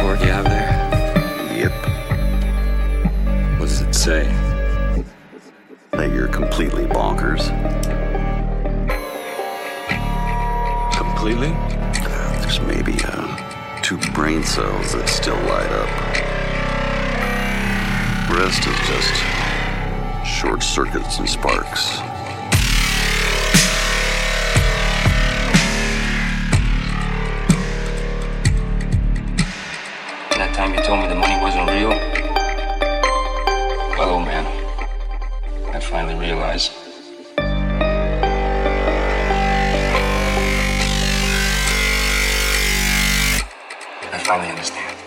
you have there? Yep. What does it say? That you're completely bonkers. Completely? There's maybe uh, two brain cells that still light up. The rest is just short circuits and sparks. Time you told me the money wasn't real. Well, oh man, I finally realized. I finally understand.